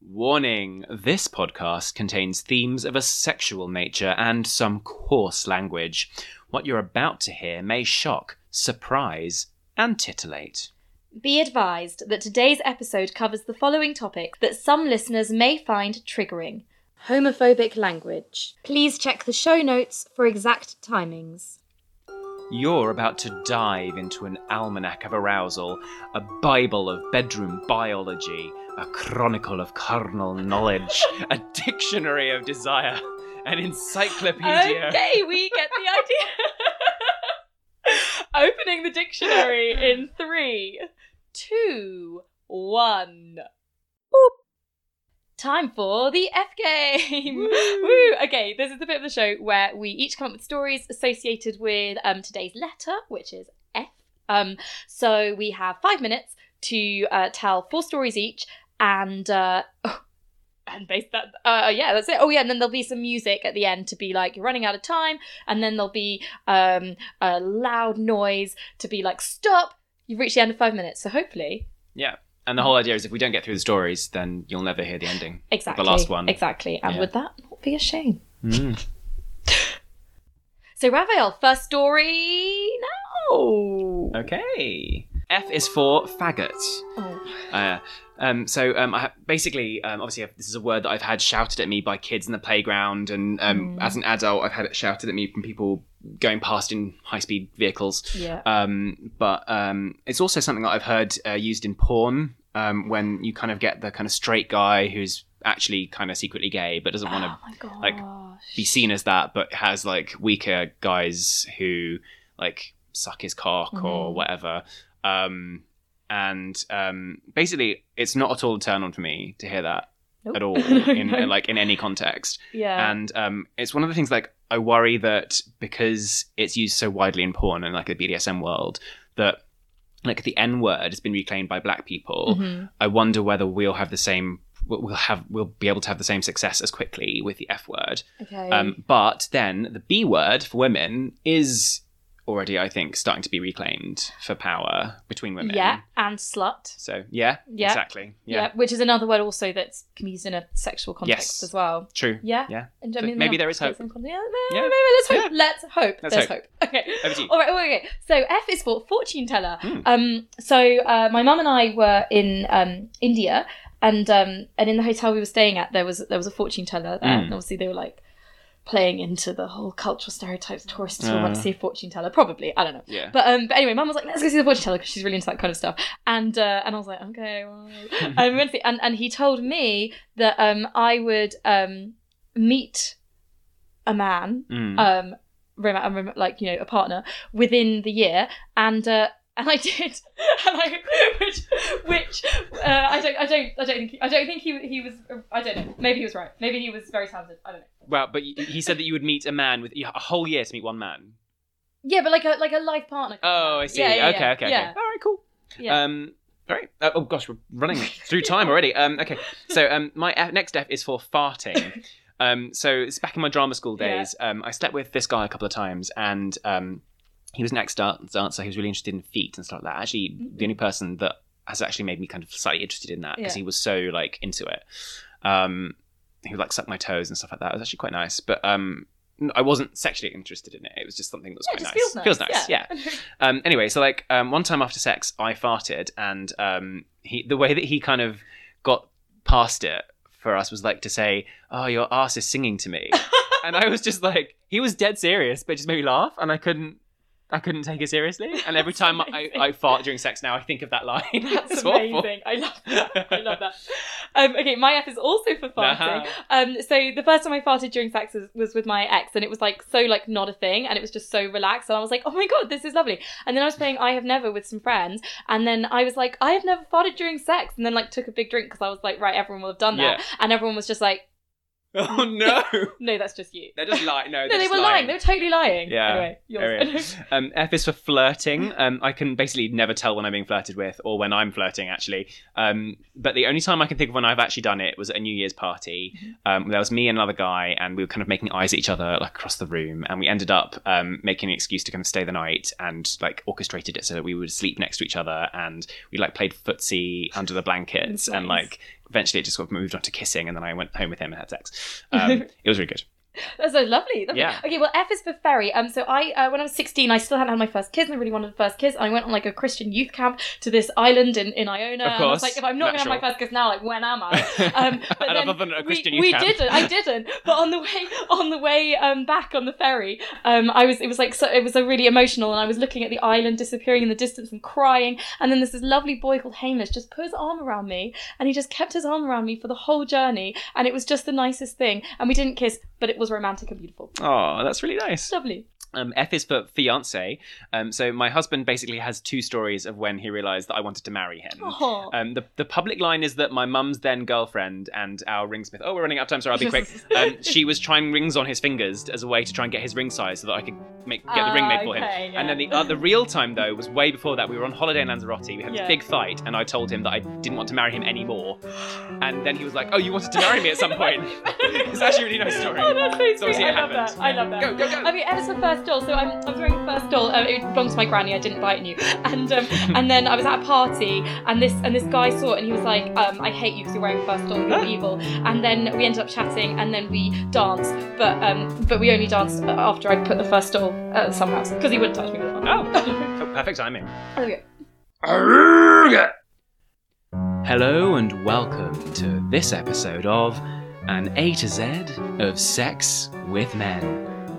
Warning this podcast contains themes of a sexual nature and some coarse language. What you're about to hear may shock, surprise, and titillate. Be advised that today's episode covers the following topics that some listeners may find triggering homophobic language. Please check the show notes for exact timings. You're about to dive into an almanac of arousal, a bible of bedroom biology, a chronicle of carnal knowledge, a dictionary of desire, an encyclopedia. Okay, we get the idea. Opening the dictionary in three, two, one. Time for the F game. Woo. Okay, this is the bit of the show where we each come up with stories associated with um, today's letter, which is F. Um, so we have five minutes to uh, tell four stories each, and uh, and base that. Uh, yeah, that's it. Oh yeah, and then there'll be some music at the end to be like you're running out of time, and then there'll be um, a loud noise to be like stop. You've reached the end of five minutes, so hopefully Yeah. And the whole idea is if we don't get through the stories, then you'll never hear the ending. Exactly. The last one. Exactly. And Yeah. would that not be a shame? Mm. So, Raphael, first story now. Okay. F is for faggot. Oh. Uh, um, so um, I ha- basically, um, obviously, I've- this is a word that I've had shouted at me by kids in the playground, and um, Mm. as an adult, I've had it shouted at me from people going past in high-speed vehicles. Yeah. Um, but um, it's also something that I've heard uh, used in porn um, when you kind of get the kind of straight guy who's actually kind of secretly gay but doesn't want to oh like, be seen as that, but has like weaker guys who like suck his cock or Mhm. whatever. Um, and um, basically, it's not at all a turn on for me to hear that Nope. at all in no. like in any context. Yeah. And um, it's one of the things like I worry that because it's used so widely in porn and like the BDSM world that like the N word has been reclaimed by black people. Mhm. I wonder whether we'll have the same. We'll we'll have. We'll be able to have the same success as quickly with the F word. Okay. Um, but then the B word for women is already, I think, starting to be reclaimed for power between women. yeah, and slut. So yeah, Yeah. exactly. Yeah. Yeah, which is another word also that's can be used in a sexual context Yes. as well. true. Yeah. Yeah. And I mean, maybe there is hope. Yeah, Yeah. maybe, let's hope. Let's hope. Let's There's hope. hope. Okay. Over to you. All right, okay. So F is for fortune teller. Hmm. Um, so uh, my mum and I were in um, India, and um, and in the hotel we were staying at, there was there was a fortune teller there, Hmm. and obviously they were like playing into the whole cultural stereotypes. Tourists will want to Uh. see a fortune teller, probably. I don't know. Yeah. But um, but anyway, mum was like, "Let's go see the fortune teller" because she's really into that kind of stuff. And uh, and I was like, "Okay." Well. and we see, and and he told me that um I would um meet a man Mm. um, like you know, a partner within the year, and uh, and I did, and I, which, which, uh, I don't, I don't, I don't think, I don't think he, he was, I don't know, maybe he was right, maybe he was very talented, I don't know. well, but he said that you would meet a man with a whole year to meet one man. Yeah, but like a like a life partner. Oh, I see. Yeah, yeah, okay, yeah. okay, okay. Yeah. All right, cool. Yeah. Um, all right. Uh, oh gosh, we're running through time already. Um, okay. So um, my F- next F is for farting. Um, so it's back in my drama school days. Um, I slept with this guy a couple of times, and um, he was an ex dancer. He was really interested in feet and stuff like that. Actually, the only person that has actually made me kind of slightly interested in that because Yeah. he was so like into it. Um, he would like suck my toes and stuff like that. It was actually quite nice, but um, I wasn't sexually interested in it. It was just something that was yeah, quite nice. feels nice. Feels nice. Yeah. Um, anyway, so like um, one time after sex, I farted, and um, he the way that he kind of got past it for us was like to say, "Oh, your ass is singing to me," and I was just like, he was dead serious, but it just made me laugh, and I couldn't. I couldn't take it seriously, and every time I. I fart during sex now, I think of that line. That's It's awful. amazing. I love that. I love that. Um, okay, my F is also for farting. Uh-huh. Um, so the first time I farted during sex was, was with my ex, and it was like so like not a thing, and it was just so relaxed, and I was like, oh my god, this is lovely. And then I was playing I Have Never with some friends, and then I was like, I have never farted during sex, and then like took a big drink because I was like, right, everyone will have done that, Yeah. and everyone was just like. Oh no! No, that's just you. They're just lying. No, no, they were lying. They were totally lying. Yeah. Anyway, yours. Um, F is for flirting. Um, I can basically never tell when I'm being flirted with or when I'm flirting, actually. Um, but the only time I can think of when I've actually done it was at a New Year's party. Um, there was me and another guy, and we were kind of making eyes at each other like across the room, and we ended up um, making an excuse to kind of stay the night and like orchestrated it so that we would sleep next to each other, and we like played footsie under the blankets, That's and like eventually it just sort of moved on to kissing, and then I went home with him and had sex. Um, it was really good. That's so lovely. lovely. Yeah. Okay, well, F is for ferry. Um, so I, uh, when I was sixteen, I still hadn't had my first kiss, and I really wanted a first kiss. I went on like a Christian youth camp to this island in, in Iona. Of And I was course. like, if I'm not going to have my first kiss now, like when am I? Um, but And then other than a Christian we, youth we camp. didn't. I didn't. But on the way, on the way um, back on the ferry, um, I was. It was like so. It was a really emotional, and I was looking at the island disappearing in the distance and crying. And then there's this lovely boy called Hamish just put his arm around me, and he just kept his arm around me for the whole journey, and it was just the nicest thing. And we didn't kiss, but it was romantic and beautiful. Oh, that's really nice. Lovely. Um, F is for fiance. Um, so my husband basically has two stories of when he realised that I wanted to marry him. Oh. Um, the, the public line is that my mum's then girlfriend and our ringsmith. Oh, we're running out of time, sorry, I'll be quick. Um, she was trying rings on his fingers as a way to try and get his ring size so that I could make get the ring made for him. Ah, yeah. And then the uh, the real time though was way before that. We were on holiday in Lanzarote. We had Yeah. a big fight, and I told him that I didn't want to marry him anymore. And then he was like, "Oh, you wanted to marry me at some point." it's actually a really nice story. Oh, that's so sweet. I love happened. that. I love that. Go, go, go. I mean, ever since first doll. So I'm, I was wearing a first doll. Uh, it belongs to my granny. I didn't buy it new. And um, and then I was at a party, and this and this guy saw it, and he was like, um, "I hate you because you're wearing a first doll. You're evil." And then we ended up chatting, and then we danced. But um, but we only danced after I put the first doll at some house because he wouldn't touch me with one. Oh, oh, perfect timing. There we go. Hello and welcome to this episode of An A to Z of Sex with Men,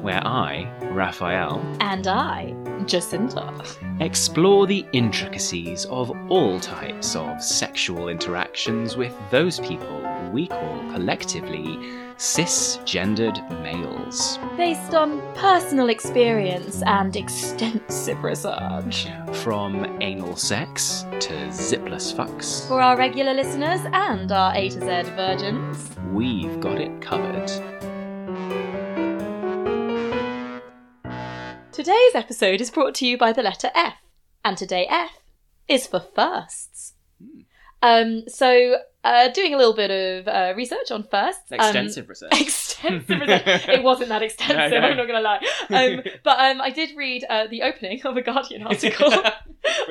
where I, Raphael, And I, Jacinta. explore the intricacies of all types of sexual interactions with those people we call collectively cisgendered males. Based on personal experience and extensive research. From anal sex to zipless fucks, For our regular listeners and our A to Z virgins. we've got it covered. Today's episode is brought to you by the letter F, and today F is for firsts. Um, so, uh, doing a little bit of uh, research on firsts. um, Extensive research. extensive research. It wasn't that extensive, No, no. I'm not going to lie. Um, but um, I did read uh, the opening of a Guardian article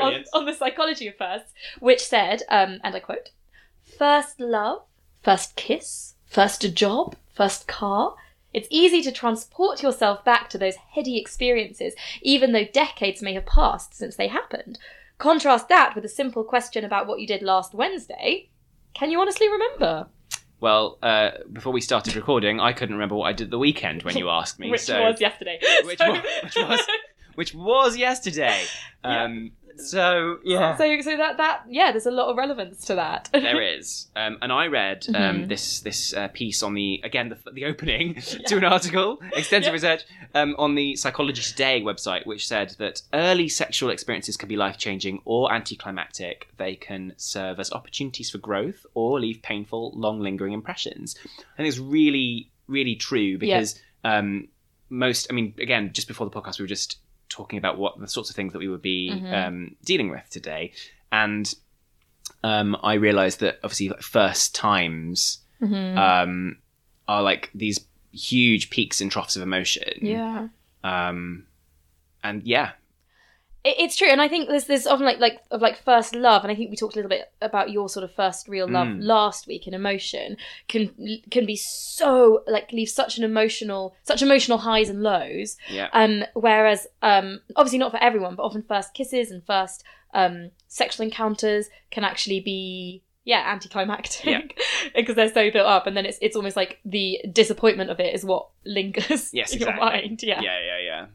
on, on the psychology of firsts, which said, um, and I quote, first love, first kiss, first job, first car. It's easy to transport yourself back to those heady experiences, even though decades may have passed since they happened. Contrast that with a simple question about what you did last Wednesday. Can you honestly remember? Well, uh, before we started recording, I couldn't remember what I did the weekend when you asked me. Which so, was yesterday. which, So- was, which was which was yesterday. Um, So yeah, So, so that that yeah, there's a lot of relevance to that. there is. Um, and I read um, Mhm. this this uh, piece on the again the, the opening to an article, extensive Yeah. research um, on the Psychology Today website, which said that early sexual experiences can be life changing or anticlimactic. They can serve as opportunities for growth or leave painful, long lingering impressions. I think it's really really true because um, most. I mean, again, just before the podcast, we were just talking about what the sorts of things that we would be Mhm. um, dealing with today, and um, I realized that obviously like, first times Mhm. um, are like these huge peaks and troughs of emotion. yeah. Um, and yeah, it's true, and I think there's there's often like like of like first love, and I think we talked a little bit about your sort of first real love Mm. last week. And emotion can can be so like leave such an emotional such emotional highs and lows. yeah, Um, whereas um, obviously not for everyone, but often first kisses and first um sexual encounters can actually be yeah anticlimactic because they're so built up, and then it's it's almost like the disappointment of it is what lingers Yes, in your mind. Yeah. yeah, yeah, yeah.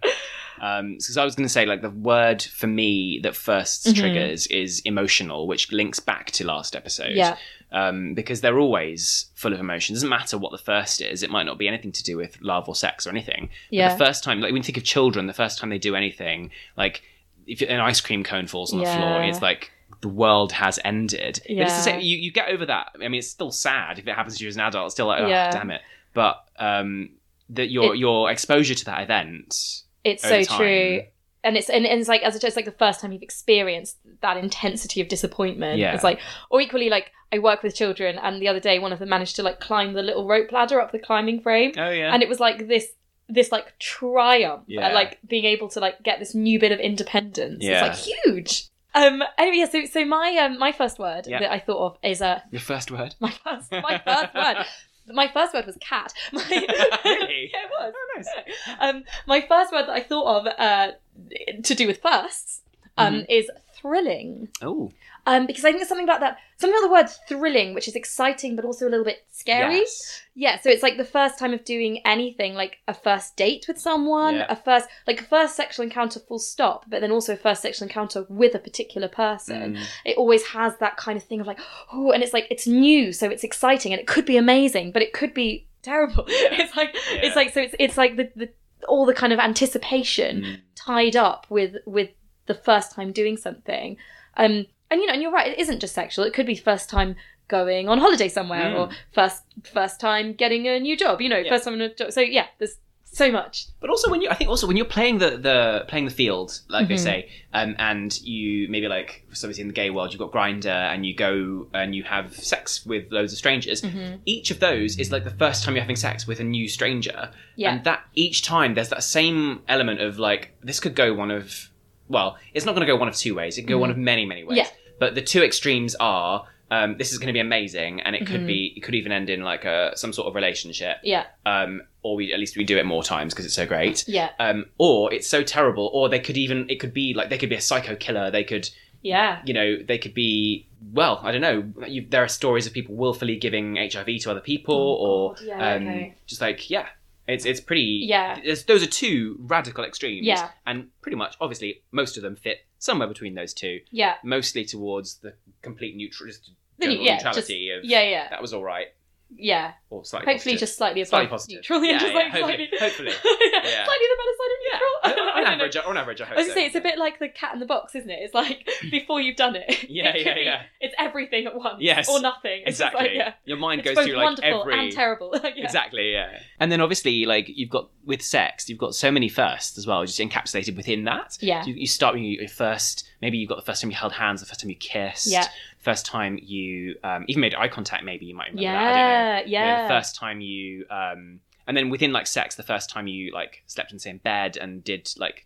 Um, because I was going to say, like, the word for me that 1st Mhm. triggers is emotional, which links back to last episode. Yeah. Um, because they're always full of emotion. It doesn't matter what the first is. It might not be anything to do with love or sex or anything. But Yeah. the first time, like when you think of children, the first time they do anything, like if an ice cream cone falls on the floor, it's like the world has ended. But it's the same. You, you get over that. I mean, it's still sad if it happens to you as an adult. It's still like, oh, Yeah. damn it. but um, that your It- your exposure to that event. It's so time. true. And it's and, and it's like as it's like the first time you've experienced that intensity of disappointment. Yeah. It's like or equally like I work with children and the other day one of them managed to like climb the little rope ladder up the climbing frame. Oh yeah. And it was like this this like triumph Yeah. at like being able to like get this new bit of independence. Yeah. It's like huge. Um anyway, yeah, so so my um my first word that I thought of is uh your first word. my first my first word. My first word was cat. My, Really? yeah, it was. Oh, nice. Um, my first word that I thought of uh, to do with firsts um, Mm-hmm. is thrilling. Oh. Um, because I think there's something about that, something about the word thrilling, which is exciting but also a little bit scary. Yes. Yeah, so it's like the first time of doing anything, like a first date with someone, Yeah. a first, like a first sexual encounter, full stop, but then also a first sexual encounter with a particular person. Mm. It always has that kind of thing of like, oh, and it's like it's new, so it's exciting, and it could be amazing, but it could be terrible. Yeah. It's like Yeah. it's like so it's it's like the, the all the kind of anticipation Mm. tied up with with the first time doing something um and you know and you're right it isn't just sexual it could be first time going on holiday somewhere Mm. or first first time getting a new job you know Yeah. first time in a job so yeah there's so much But also when you, I think also when you're playing the the playing the field, like they Mhm. say, um, and you maybe like obviously in the gay world you've got Grindr and you go and you have sex with loads of strangers. Mm-hmm. Each of those is like the first time you're having sex with a new stranger, yeah and that each time there's that same element of like this could go one of well, it's not going to go one of two ways. It can go Mhm. one of many many ways. Yeah. But the two extremes are. Um, this is going to be amazing, and it could Mhm. be. It could even end in like a some sort of relationship, yeah um, or we at least we do it more times because it's so great yeah um, or it's so terrible, or they could even it could be like they could be a psycho killer. They could yeah you know they could be well I don't know. You, there are stories of people willfully giving HIV to other people, Oh, or yeah, um, okay. just like yeah, it's it's pretty Yeah. Those are two radical extremes, Yeah. and pretty much obviously most of them fit somewhere between those two, yeah. Mostly towards the complete neutral, just The- yeah, neutrality of yeah yeah. that was all right, yeah or slightly hopefully positive. just slightly above Slightly positive. neutral Yeah, and just yeah, like hopefully- slightly hopefully. yeah. Yeah. slightly the better side of neutral on, on average, on average, I hope I was so. say it's a bit like the cat in the box, isn't it? It's like before you've done it. Yeah, it yeah, be- yeah. It's everything at once. Yes. Or nothing. It's exactly. like, yeah. Your mind It's goes through like wonderful every and terrible. yeah. exactly, yeah. And then obviously, like you've got with sex, you've got so many firsts as well, just encapsulated within that. Yeah. You, you start with your first. Maybe you got the first time you held hands, the first time you kissed. Yeah. First time you um, even made eye contact. Maybe you might remember that. Yeah, You know, yeah. the first time you, um, and then within like sex, the first time you like slept in the same bed and did like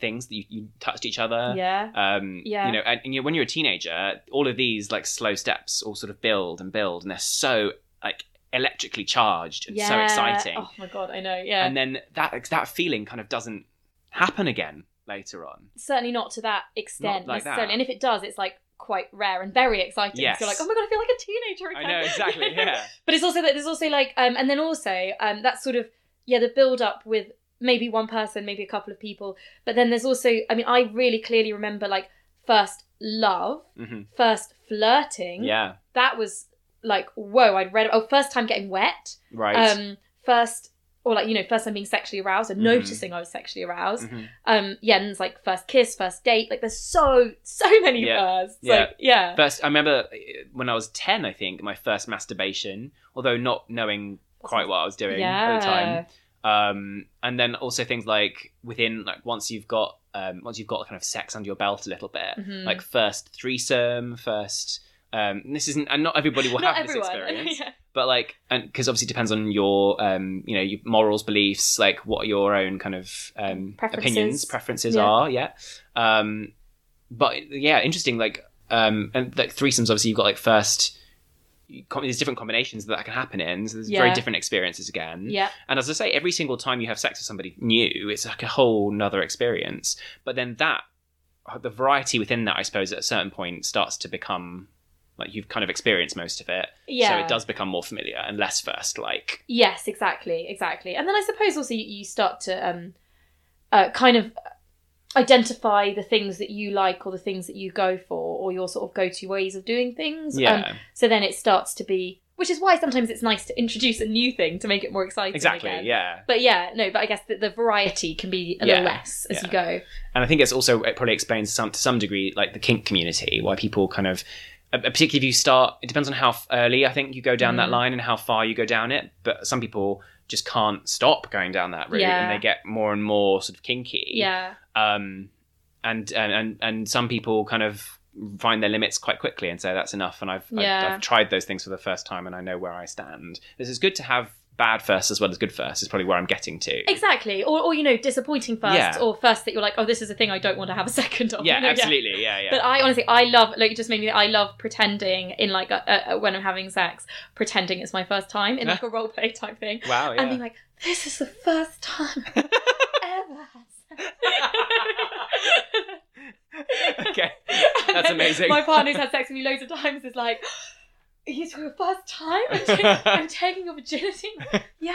things that you, you touched each other. yeah. Um, Yeah. You know, and, and you know, when you're a teenager, all of these like slow steps all sort of build and build, and they're so like electrically charged and so exciting. Oh my god, I know. Yeah. And then that that feeling kind of doesn't happen again later on. Certainly not to that extent like that. And if it does, it's like quite rare and very exciting. Yes. So you're like, oh my god, I feel like a teenager again. I know exactly. Yeah. but it's also that there's also like um and then also um that sort of yeah the build up with maybe one person maybe a couple of people but then there's also i mean i really clearly remember like first love hmm first flirting Yeah. that was like whoa i'd read oh first time getting wet Right. um first or like you know first time being sexually aroused and Mhm. noticing i was sexually aroused Mhm. um yeah and it's like first kiss first date like there's so so many Yeah. firsts Yeah. like yeah First, I remember uh, when I was ten. I think my first masturbation, although not knowing quite what I was doing at the time. um, and then also things like within like once you've got um, once you've got kind of sex under your belt a little bit Mhm. like first threesome first um, and this isn't and not everybody will not have this experience yeah. but like and because obviously it depends on your um, you know your morals beliefs like what your own kind of um, Preferences. opinions preferences Yeah. are yeah um, but yeah interesting like um, and like threesomes obviously you've got like first com- there's different combinations that, that can happen in so there's very different experiences again yeah and as I say, every single time you have sex with somebody new, it's like a whole nother experience. But then that, the variety within that, I suppose, at a certain point starts to become like you've kind of experienced most of it. yeah So it does become more familiar and less first like. Yes, exactly, exactly. And then I suppose also you, start to um, uh, kind of identify the things that you like or the things that you go for or your sort of go-to ways of doing things. Yeah, Um, so then it starts to be, which is why sometimes it's nice to introduce a new thing to make it more exciting. exactly. again. Yeah. But yeah, no, but I guess the, the variety can be a Yeah, little less as yeah. you go. And I think it's also it probably explains some to some degree like the kink community why people kind of particularly if you start. It depends on how early I think you go down that Mm. line and how far you go down it. But some people just can't stop going down that route, Yeah. and they get more and more sort of kinky. Yeah. Um, and and and and some people kind of find their limits quite quickly and say that's enough. And I've I've, I've tried those things for the first time, and I know where I stand. This is good to have bad first as well as good first. Is probably where I'm getting to. Exactly. Or, or you know, disappointing first, Yeah. or first that you're like, oh, this is a thing I don't want to have a second of. Yeah, You know, absolutely. Yeah, yeah. But I honestly, I love like you just made me. I love pretending in like a, a, when I'm having sex, pretending it's my first time in like a role play type thing, wow. and Yeah. being like, "This is the first time ever had sex." okay. That's amazing. My partner who's had sex with me loads of times is like, "It's your first time. I'm, ta- I'm taking your virginity." yeah.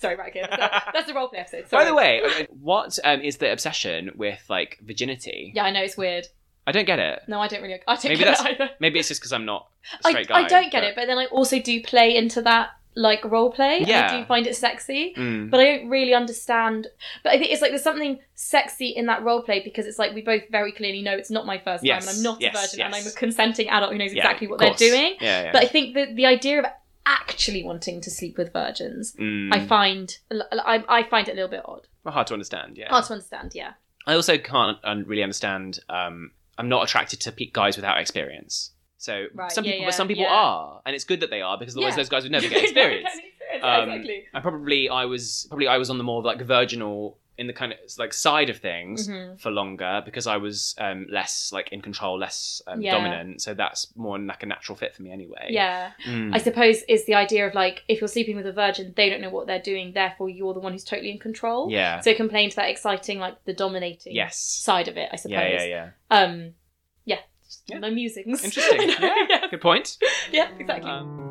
Sorry, right, okay. That's, that's the role play episode. By the way, what um, is the obsession with like virginity? Yeah, I know it's weird. I don't get it. No, I don't really. I don't Maybe get that's- it either. Maybe it's just because I'm not a I, straight guy. I don't get but- it, but then I also do play into that like role play. Yeah. I do find it sexy, Mm. but I don't really understand. But I think it's like there's something sexy in that role play because it's like we both very clearly know it's not my first Yes, time and I'm not yes, a virgin and. I'm a consenting adult who knows Yeah, exactly what they're doing. Yeah, yeah. But I think that the idea of actually wanting to sleep with virgins, Mm. I find I, I find it a little bit odd. Well, hard to understand. Yeah. Hard to understand. Yeah. I also can't really understand. Um, I'm not attracted to guys without experience. So Right, some yeah, people, yeah, but some people yeah. are, and it's good that they are because otherwise those guys would never get experience. Um, exactly. I probably I was probably I was on the more like virginal in the kind of like side of things Mhm. for longer because I was um, less like in control, less um, Yeah. dominant. So that's more like a natural fit for me anyway. Yeah. Mm. I suppose is the idea of like if you're sleeping with a virgin, they don't know what they're doing, therefore you're the one who's totally in control. yeah. So play into that exciting, like the dominating yes. side of it, I suppose. Yeah, yeah, yeah. Um, yeah, my musings. Interesting. Yeah. yeah. Good point. Yeah, exactly. Um,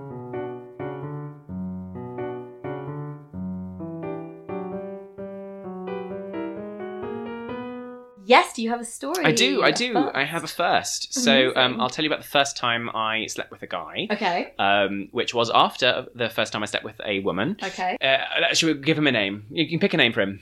yes, do you have a story? I do. I do. First? I have a first. So um, I'll tell you about the first time I slept with a guy. Okay. Um, which was after the first time I slept with a woman. Okay. Uh, should we give him a name? You can pick a name for him.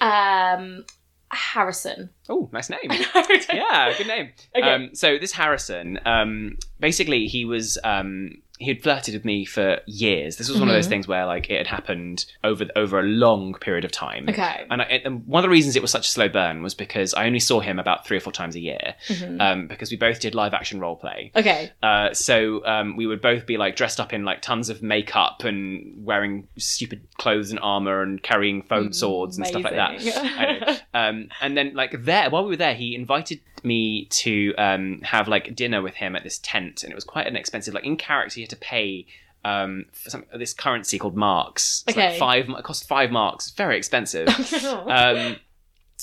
Um, Harrison. Oh, nice name. yeah. good name. Okay. Um, so this Harrison, um, basically, he was um, he had flirted with me for years. This was one of those Mhm. things where like it had happened over over a long period of time. okay. And, I, and one of the reasons it was such a slow burn was because I only saw him about three or four times a year, Mhm. um, because we both did live action role play. Okay. Uh, so um, we would both be like dressed up in like tons of makeup and wearing stupid clothes and armor and carrying foam swords and stuff like that. Um, and then like there, while we were there, he invited me to um, have like dinner with him at this tent, and it was quite an expensive. Like in character, had to pay um, for some this currency called marks. It's Okay. like five. It cost five marks. Very expensive. um,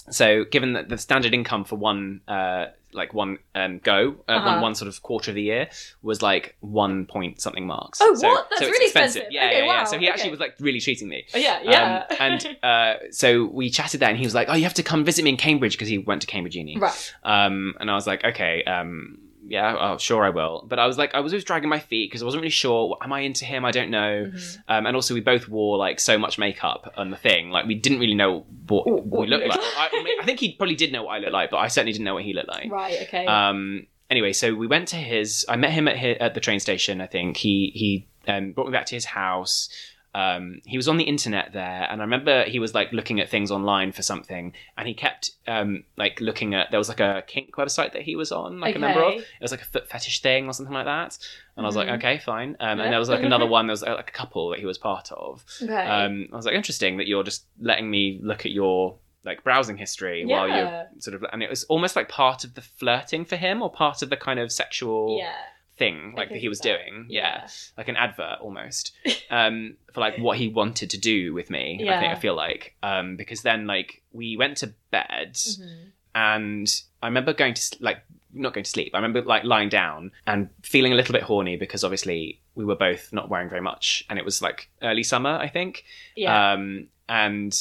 so given that the standard income for one uh, like one um, go uh, Uh-huh. one, one sort of quarter of the year was like one point something marks Oh, so, what? That's so it's really expensive, expensive. yeah Okay, yeah, yeah so he actually was like really treating me Oh, yeah. Yeah. um, and uh, so we chatted there and he was like oh you have to come visit me in Cambridge because he went to Cambridge Uni right. um, and I was like okay um, yeah oh, sure I will but I was like I was always dragging my feet because I wasn't really sure am I into him I don't know Mhm. um, and also, we both wore like so much makeup on the thing. Like we didn't really know what, What- we looked like. I, I I think he probably did know what I looked like, but I certainly didn't know what he looked like. Right. Okay. Um, anyway, so we went to his. I met him at his, at the train station. I think he he um, brought me back to his house. Um, he was on the internet there, and I remember he was like looking at things online for something, and he kept um, like looking at. There was like a kink website that he was on, like a member of. It was like a foot fetish thing or something like that. And I was like, Mhm. okay, fine. Um, Yeah. And there was like another one. There was uh, like a couple that he was part of. okay. Um, I was like, interesting that you're just letting me look at your like browsing history while you're sort of, and it was almost like part of the flirting for him, or part of the kind of sexual yeah. Thing like that he was that. doing. Yeah, like an advert almost um, for like what he wanted to do with me. I think I feel like um, because then like we went to bed Mhm. and I remember going to like not going to sleep. I remember like lying down and feeling a little bit horny because obviously we were both not wearing very much, and it was like early summer, I think. Yeah. Um, and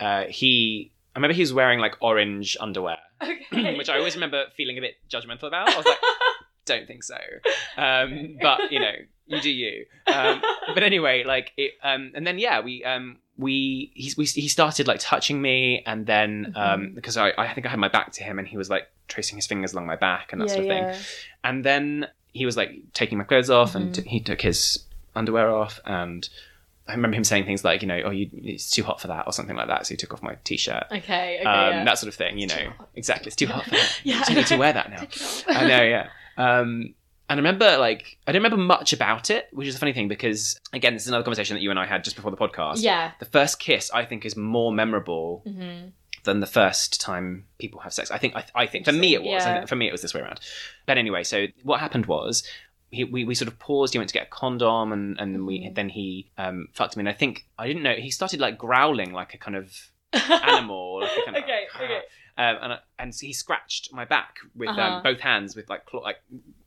uh, he, I remember he was wearing like orange underwear, okay. which I always remember feeling a bit judgmental about. I was like, don't think so. Um, but you know, you do you. Um, but anyway, like it, um, and then yeah, we um, we he, we he started like touching me, and then um, Mhm. because I I think I had my back to him, and he was like tracing his fingers along my back and that yeah, sort of thing, yeah. and then he was like taking my clothes off, and Mhm. t- he took his underwear off, and I remember him saying things like, you know, oh, you, it's too hot for that, or something like that. So he took off my t-shirt, Okay. Okay. um, yeah. that sort of thing. You know, exactly. It's too hot for that. Yeah, you need to wear that now. Take it off. I know, yeah. Um, and I remember, like, I don't remember much about it, which is a funny thing because, again, this is another conversation that you and I had just before the podcast. Yeah. The first kiss, I think, is more memorable hmm than the first time people have sex. I think. I, I think for me it was. I Yeah. think for me it was this way around. But anyway, so what happened was. He, we, we sort of paused. He went to get a condom, and, and we Mhm. then he um, fucked me. And I think I didn't know. He started like growling like a kind of animal, like kind of okay. Okay. Um, and I- and so he scratched my back with Uh-huh. um, both hands with like claw, like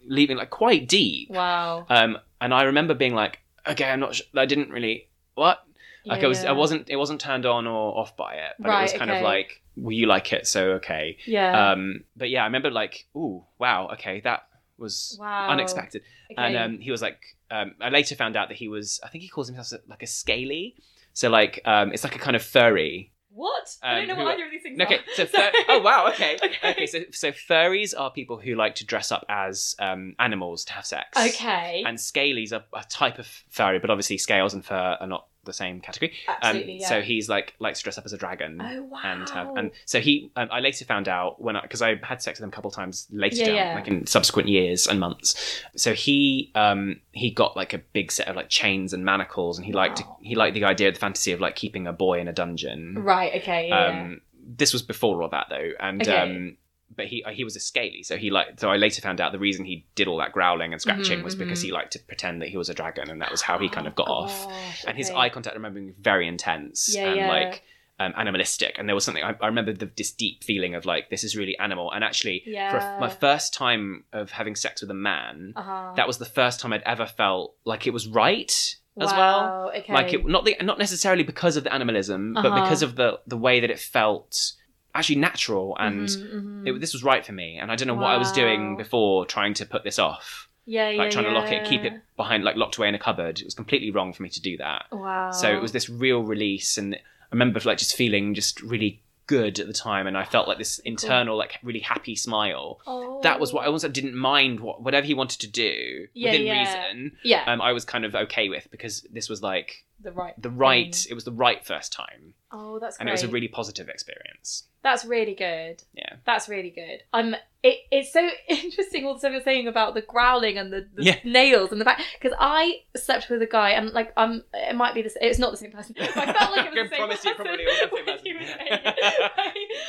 leaving like quite deep. Wow. Um, and I remember being like, okay, I'm not. Sure. I didn't really what. Like I was, I wasn't. It wasn't turned on or off by it, but it was kind okay. of like, well, you like it, so okay. Yeah. Um, but yeah, I remember like, ooh, wow, okay, that was wow. unexpected. Okay. And um, he was like, um, I later found out that he was, I think he calls himself like a scaly. So like, um, it's like a kind of furry. What? I don't um, know what either of these things Okay, are. so fur- oh wow, okay, Okay. okay. So so furries are people who like to dress up as um, animals to have sex. Okay. And scalies are a type of furry, but obviously scales and fur are not the same category. Um, yeah. So he's like likes to dress up as a dragon. Oh wow. And have and so he um, I later found out when I because I had sex with him a couple times later Yeah, down yeah. like in subsequent years and months. So he um he got like a big set of like chains and manacles and he liked Wow. he liked the idea of the fantasy of like keeping a boy in a dungeon. Right. Okay. Yeah. Um, this was before all that though, and Okay. um, but he he was a scaly, so he like so I later found out the reason he did all that growling and scratching Mhm, was because he liked to pretend that he was a dragon, and that was how he kind of got Oh, off. gosh, And his eye contact, I remember, being very intense Yeah, and yeah. like um, animalistic, and there was something I, I remember the, this deep feeling of like this is really animal, and actually for Yeah. f- my first time of having sex with a man, Uh-huh. that was the first time I'd ever felt like it was right as well Okay. like it, not the not necessarily because of the animalism, but Uh-huh. because of the the way that it felt actually natural and Mhm, mhm. it, this was right for me. And I don't know what I was doing before trying to put this off, yeah, yeah, like trying to lock it, keep it behind, like locked away in a cupboard. It was completely wrong for me to do that. Wow. So it was this real release, and I remember like just feeling just really good at the time, and I felt like this internal like really happy smile. Oh. That was what I also didn't mind what whatever he wanted to do Yeah, within yeah. reason. Yeah. Um, I was kind of okay with because this was like the right. the right thing. it was the right first time Oh, that's great. and it was a really positive experience That's really good. Yeah. That's really good. Um, it, it's so interesting all the stuff you're saying about the growling and the, the Yeah. nails and the back because I slept with a guy and like um it might be the s- it's not the same person. But I felt like it was the same promise you person. probably was the same he was saying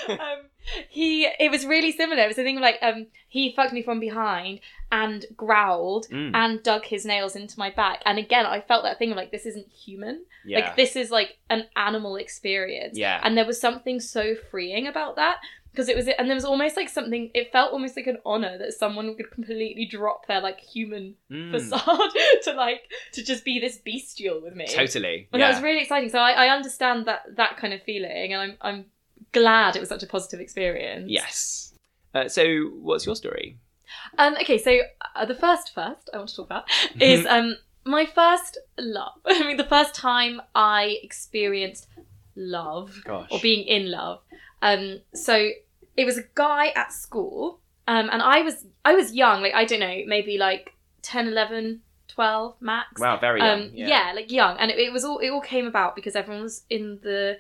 it. um, he it was really similar. It was a thing of like um he fucked me from behind and growled Mm, and dug his nails into my back and again I felt that thing of like this isn't human. yeah Like this is like an animal experience. yeah And there was something so freeing about that because it was, and there was almost like something. It felt almost like an honor that someone could completely drop their like human Mm, facade to like to just be this bestial with me. totally And yeah that was really exciting. So I, I understand that that kind of feeling, and I'm I'm glad it was such a positive experience. yes uh, so what's your story Um. Okay. So uh, the first first I want to talk about is um my first love. I mean, the first time I experienced love gosh or being in love. Um, so it was a guy at school, um, and I was I was young, like I don't know, maybe like 10, 11, 12 max. wow very young um, yeah, like young, and it, it was all it all came about because everyone was in the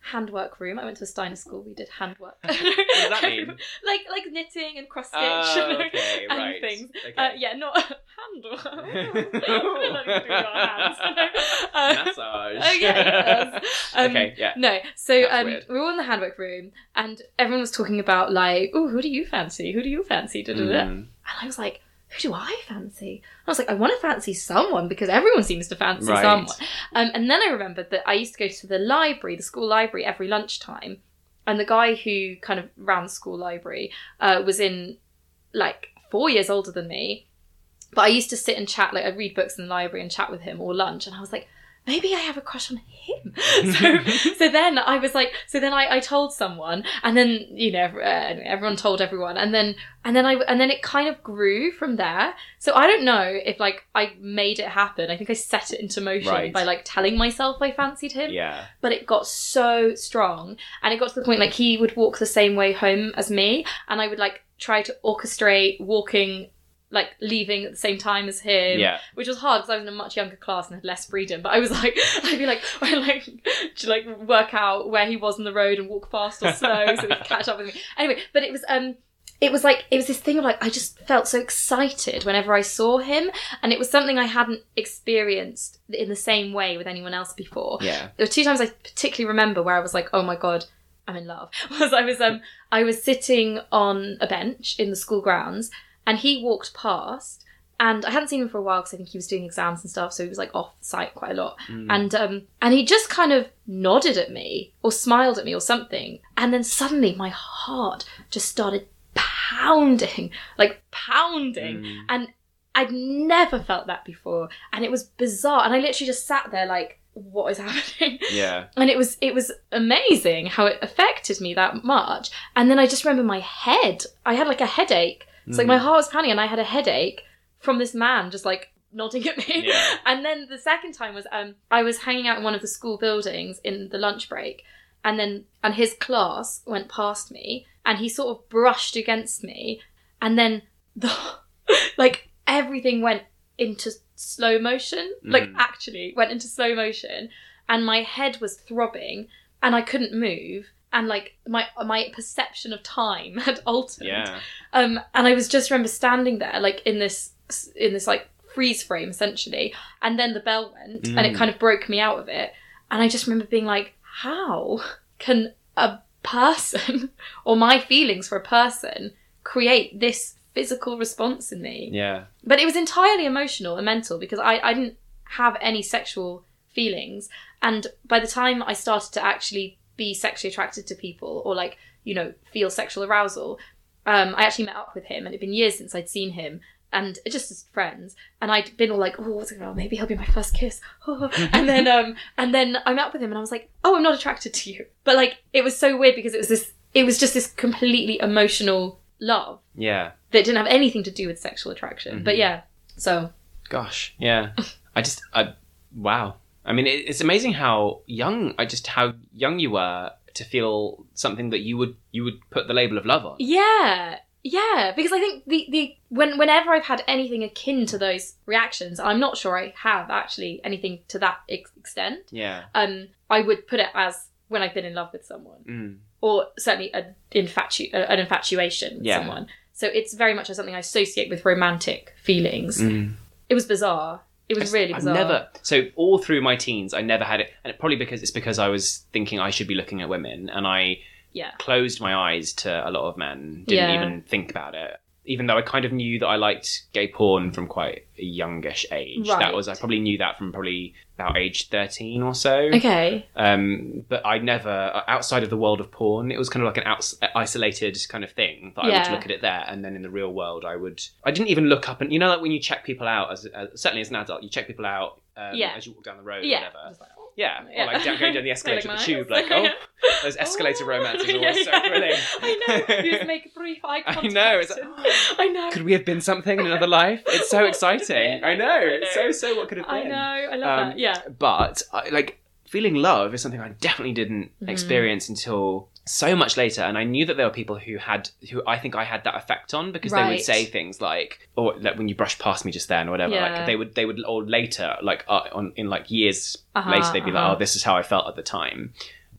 handwork room. I went to a Steiner school. We did handwork. what does that mean? like like knitting and cross stitch Oh, and, okay, and right. things. Okay. Uh, yeah, not handwork. Nothing to do with hands. Uh, massage oh, yeah. Um, okay yeah no, so um, we were all in the handwork room, and everyone was talking about like, oh, who do you fancy? Who do you fancy? Da, da, da. Mm, And I was like, who do I fancy? I was like, I want to fancy someone because everyone seems to fancy Right. someone. Um, and then I remembered that I used to go to the library, the school library, every lunchtime, and the guy who kind of ran the school library uh, was in like four years older than me. But I used to sit and chat, like I'd read books in the library and chat with him all lunch, and I was like, maybe I have a crush on him. so, so then I was like, so then I, I told someone, and then you know uh, everyone told everyone, and then and then I and then it kind of grew from there. So I don't know if like I made it happen. I think I set it into motion Right. by like telling myself I fancied him yeah but it got so strong and it got to the point like he would walk the same way home as me and i would like try to orchestrate walking like leaving at the same time as him. yeah. Which was hard because I was in a much younger class and had less freedom. But I was like, I'd be like, I like to like work out where he was on the road and walk fast or slow so he could catch up with me. Anyway, but it was um, it was like it was this thing of like I just felt so excited whenever I saw him, and it was something I hadn't experienced in the same way with anyone else before. Yeah. There were two times I particularly remember where I was like, oh my god. I'm in love. Was I was um I was sitting on a bench in the school grounds and he walked past and I hadn't seen him for a while because I think he was doing exams and stuff, so he was like off site quite a lot. Mm. And um and he just kind of nodded at me or smiled at me or something, and then suddenly my heart just started pounding, like pounding, Mm. and I'd never felt that before, and it was bizarre. And I literally just sat there like, what is happening? Yeah. and it was it was amazing how it affected me that much and then i just remember my head i had like a headache it's like Mm. my heart was pounding and i had a headache from this man just like nodding at me Yeah. and then the second time was um i was hanging out in one of the school buildings in the lunch break and then and his class went past me and he sort of brushed against me and then the like everything went into slow motion like Mm. actually went into slow motion and my head was throbbing and i couldn't move and like my my perception of time had altered Yeah. um and i was just remember standing there like in this in this like freeze frame essentially and then the bell went and it Mm. kind of broke me out of it and i just remember being like how can a person or my feelings for a person create this physical response in me Yeah. but it was entirely emotional and mental because I, I didn't have any sexual feelings and by the time i started to actually be sexually attracted to people or like you know feel sexual arousal um, i actually met up with him and it'd been years since i'd seen him and just as friends and i'd been all like oh what's it, oh, maybe he'll be my first kiss and then um and then i met up with him and i was like oh i'm not attracted to you but like it was so weird because it was this it was just this completely emotional love Yeah. that didn't have anything to do with sexual attraction. But Mhm. yeah, so Gosh. Yeah. I just. I. Wow. I mean, it's amazing how young. I just how young you were to feel something that you would you would put the label of love on. yeah, yeah, because I think the the when whenever I've had anything akin to those reactions, I'm not sure I have actually anything to that ex- extent. Yeah. Um, I would put it as when I've been in love with someone, Mm. or certainly an, infatu- an infatuation with Yeah. someone. So it's very much something I associate with romantic feelings. Mm. It was bizarre. It was really I've bizarre. never. So all through my teens, I never had it, and it, probably because it's because I was thinking I should be looking at women, and I Yeah. closed my eyes to a lot of men. Didn't Yeah. even think about it. Even though I kind of knew that I liked gay porn from quite a youngish age. Right. That was I probably knew that from probably about age thirteen or so. Okay. Um, but I never outside of the world of porn. It was kind of like an outs- isolated kind of thing that I would look at it there, and then in the real world, I would. I didn't even look up, and you know, like when you check people out as, as certainly as an adult, you check people out um, Yeah. as you walk down the road, or Yeah. whatever. Like. Yeah, Yeah. or like down, going down the escalator look of the tube, like oh, those escalator Oh. romances are always so thrilling. I know. You just make a brief eye I contact. know, it's like, and- I know. Could we have been something in another life? It's so What could have exciting. I know. I It's so so. What could have been? I know. I love Um, that. Yeah. but I, like feeling love is something I definitely didn't Mhm. experience until so much later, and I knew that there were people who had who I think I had that effect on because they would say things like, or like when you brushed past me just then, or whatever. Yeah. Like they would they would or later like uh, on in like years Uh-huh, later they'd be uh-huh. like, oh, this is how I felt at the time.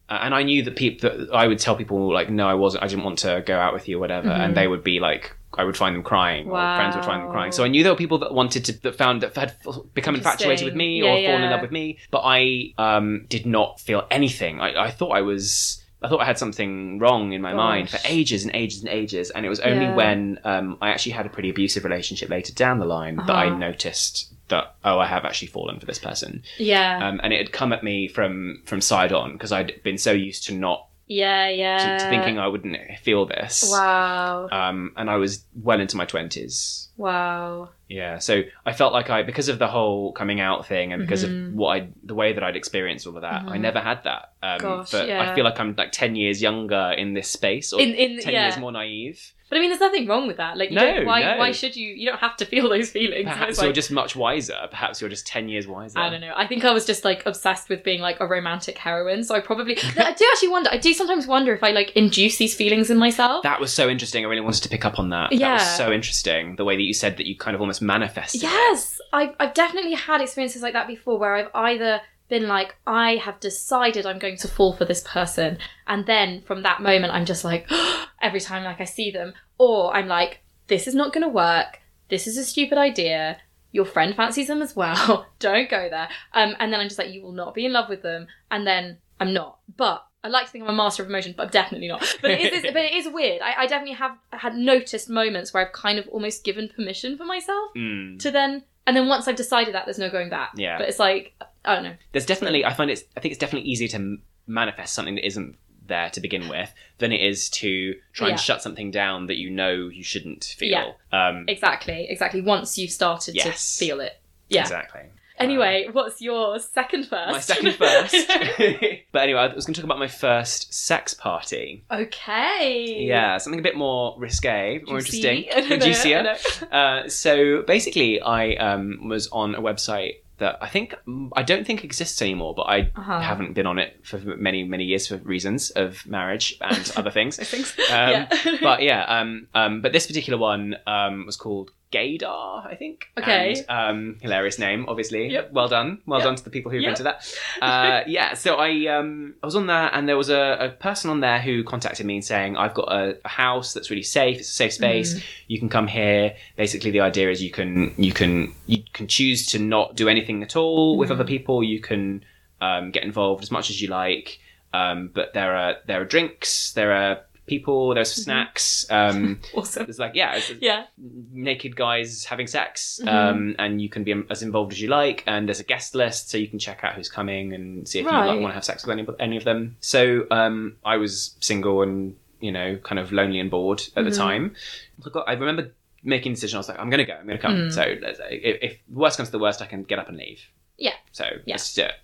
Uh, and I knew that people that I would tell people like, no, I wasn't. I didn't want to go out with you, or whatever. Mhm. And they would be like, I would find them crying, or friends would find them crying. So I knew there were people that wanted to that found that had become infatuated with me Interesting. or Yeah, fallen in love with me, but I um, did not feel anything. I, I thought I was. I thought I had something wrong in my mind for ages and ages and ages, and it was only Yeah. when um, I actually had a pretty abusive relationship later down the line that I Uh-huh. noticed that oh, I have actually fallen for this person Yeah. um, and it had come at me from from side on because I'd been so used to not yeah. Yeah. to thinking I wouldn't feel this. Wow. Um, and I was well into my twenties. Wow. Yeah, so I felt like I because of the whole coming out thing and because Mhm. of what I the way that I'd experienced all of that, I Mhm. never had that. Um, Gosh, but yeah. I feel like I'm like ten years younger in this space, or In in ten yeah. years more naive. But I mean, there's nothing wrong with that. Like, you No, don't, why no. why should you? You don't have to feel those feelings. Perhaps you're like- just much wiser. Perhaps you're just ten years wiser. I don't know. I think I was just like obsessed with being like a romantic heroine. So I probably. I do actually wonder. I do sometimes wonder if I like induce these feelings in myself. That was so interesting. I really wanted to pick up on that. That Yeah. was so interesting. The way that you said that you kind of almost manifested. it. Yes, I've, I've definitely had experiences like that before where I've either been like, I have decided I'm going to fall for this person, and then from that moment, I'm just like, every time like I see them, or I'm like, this is not going to work. This is a stupid idea. Your friend fancies them as well. Don't go there. Um, and then I'm just like, you will not be in love with them, and then I'm not. But I like to think I'm a master of emotion, but I'm definitely not. But it is, but it is weird. I, I definitely have had noticed moments where I've kind of almost given permission for myself Mm. to then and then once I've decided that, there's no going back. Yeah. But it's like I don't know. There's definitely. I find it's. I think it's definitely easier to manifest something that isn't there to begin with than it is to try Yeah. and shut something down that you know you shouldn't feel. Um, Exactly, exactly. Once you've started Yes. to feel it. Yeah. Exactly. Anyway, what's your second first? My second first. but anyway, I was going to talk about my first sex party. okay. Yeah, something a bit more risque, more Juicy. interesting, I know, I juicier. Uh, so basically, I um, was on a website that I think I don't think exists anymore, but I Uh-huh. haven't been on it for many many years for reasons of marriage and other things. I think so. Um, yeah. but yeah, um, um, but this particular one um, was called Gaydar, I think. Okay. And, um, hilarious name, obviously. Yep. Well done. Well Yep. done to the people who Yep. invented that. Uh, yeah. So I um, I was on there, and there was a, a person on there who contacted me saying, "I've got a, a house that's really safe. It's a safe space. Mm. You can come here. Basically, the idea is you can you can you can choose to not do anything at all with Mhm. other people. You can um, get involved as much as you like." Um, but there are there are drinks, there are people, there's Mhm. snacks. Um, awesome. there's like yeah, it's Yeah. naked guys having sex, Mhm. um, and you can be as involved as you like. And there's a guest list, so you can check out who's coming and see if you like, want to have sex with any any of them. So um, I was single and you know kind of lonely and bored at the Mhm. time. I got- I remember making a decision. I was like, I'm gonna go. I'm gonna come. Mm. So if, if worst comes to the worst, I can get up and leave. Yeah. So Yeah. let's do it.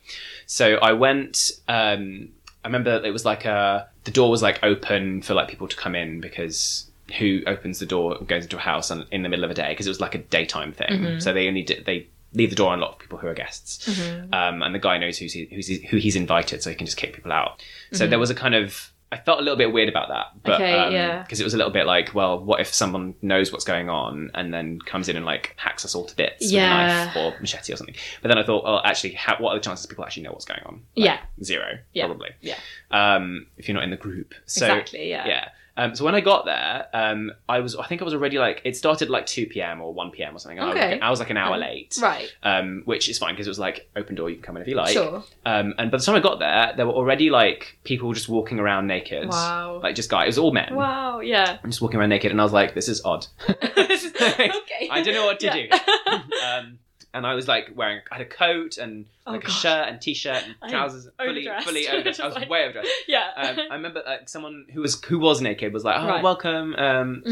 So I went. Um, I remember it was like a the door was like open for like people to come in because who opens the door and goes into a house on, in the middle of a day because it was like a daytime thing. Mhm. So they only did, they leave the door unlocked for people who are guests. Mhm. Um, and the guy knows who's, he, who's he, who he's invited, so he can just kick people out. So Mhm. there was a kind of I felt a little bit weird about that, but Okay, um, yeah. because it was a little bit like, well, what if someone knows what's going on and then comes in and like hacks us all to bits Yeah. with a knife or machete or something? But then I thought, well, actually, how, what are the chances people actually know what's going on? Like, Yeah. zero, Yeah. probably. Yeah. Um, if you're not in the group, so exactly. Yeah. yeah. Um, so when I got there, um, I was I think I was already like it started like two p.m. or one p.m. or something. and I was, Okay. like, I was like an hour Um, late, Right. um, which is fine because it was like open door. You can come in if you like. sure. Um, and by the time I got there, there were already like people just walking around naked, Wow. like just guys. It was all men. wow. Yeah. I'm just walking around naked, and I was like, this is odd. okay. I don't know what to Yeah. do. um, and I was like wearing, I had a coat and Oh, like a shirt and t-shirt and trousers, fully, overdressed. fully overdressed. I was Like- way overdressed. yeah. Um, I remember like someone who was who was naked was like, "Oh, Right. welcome. Um, hmm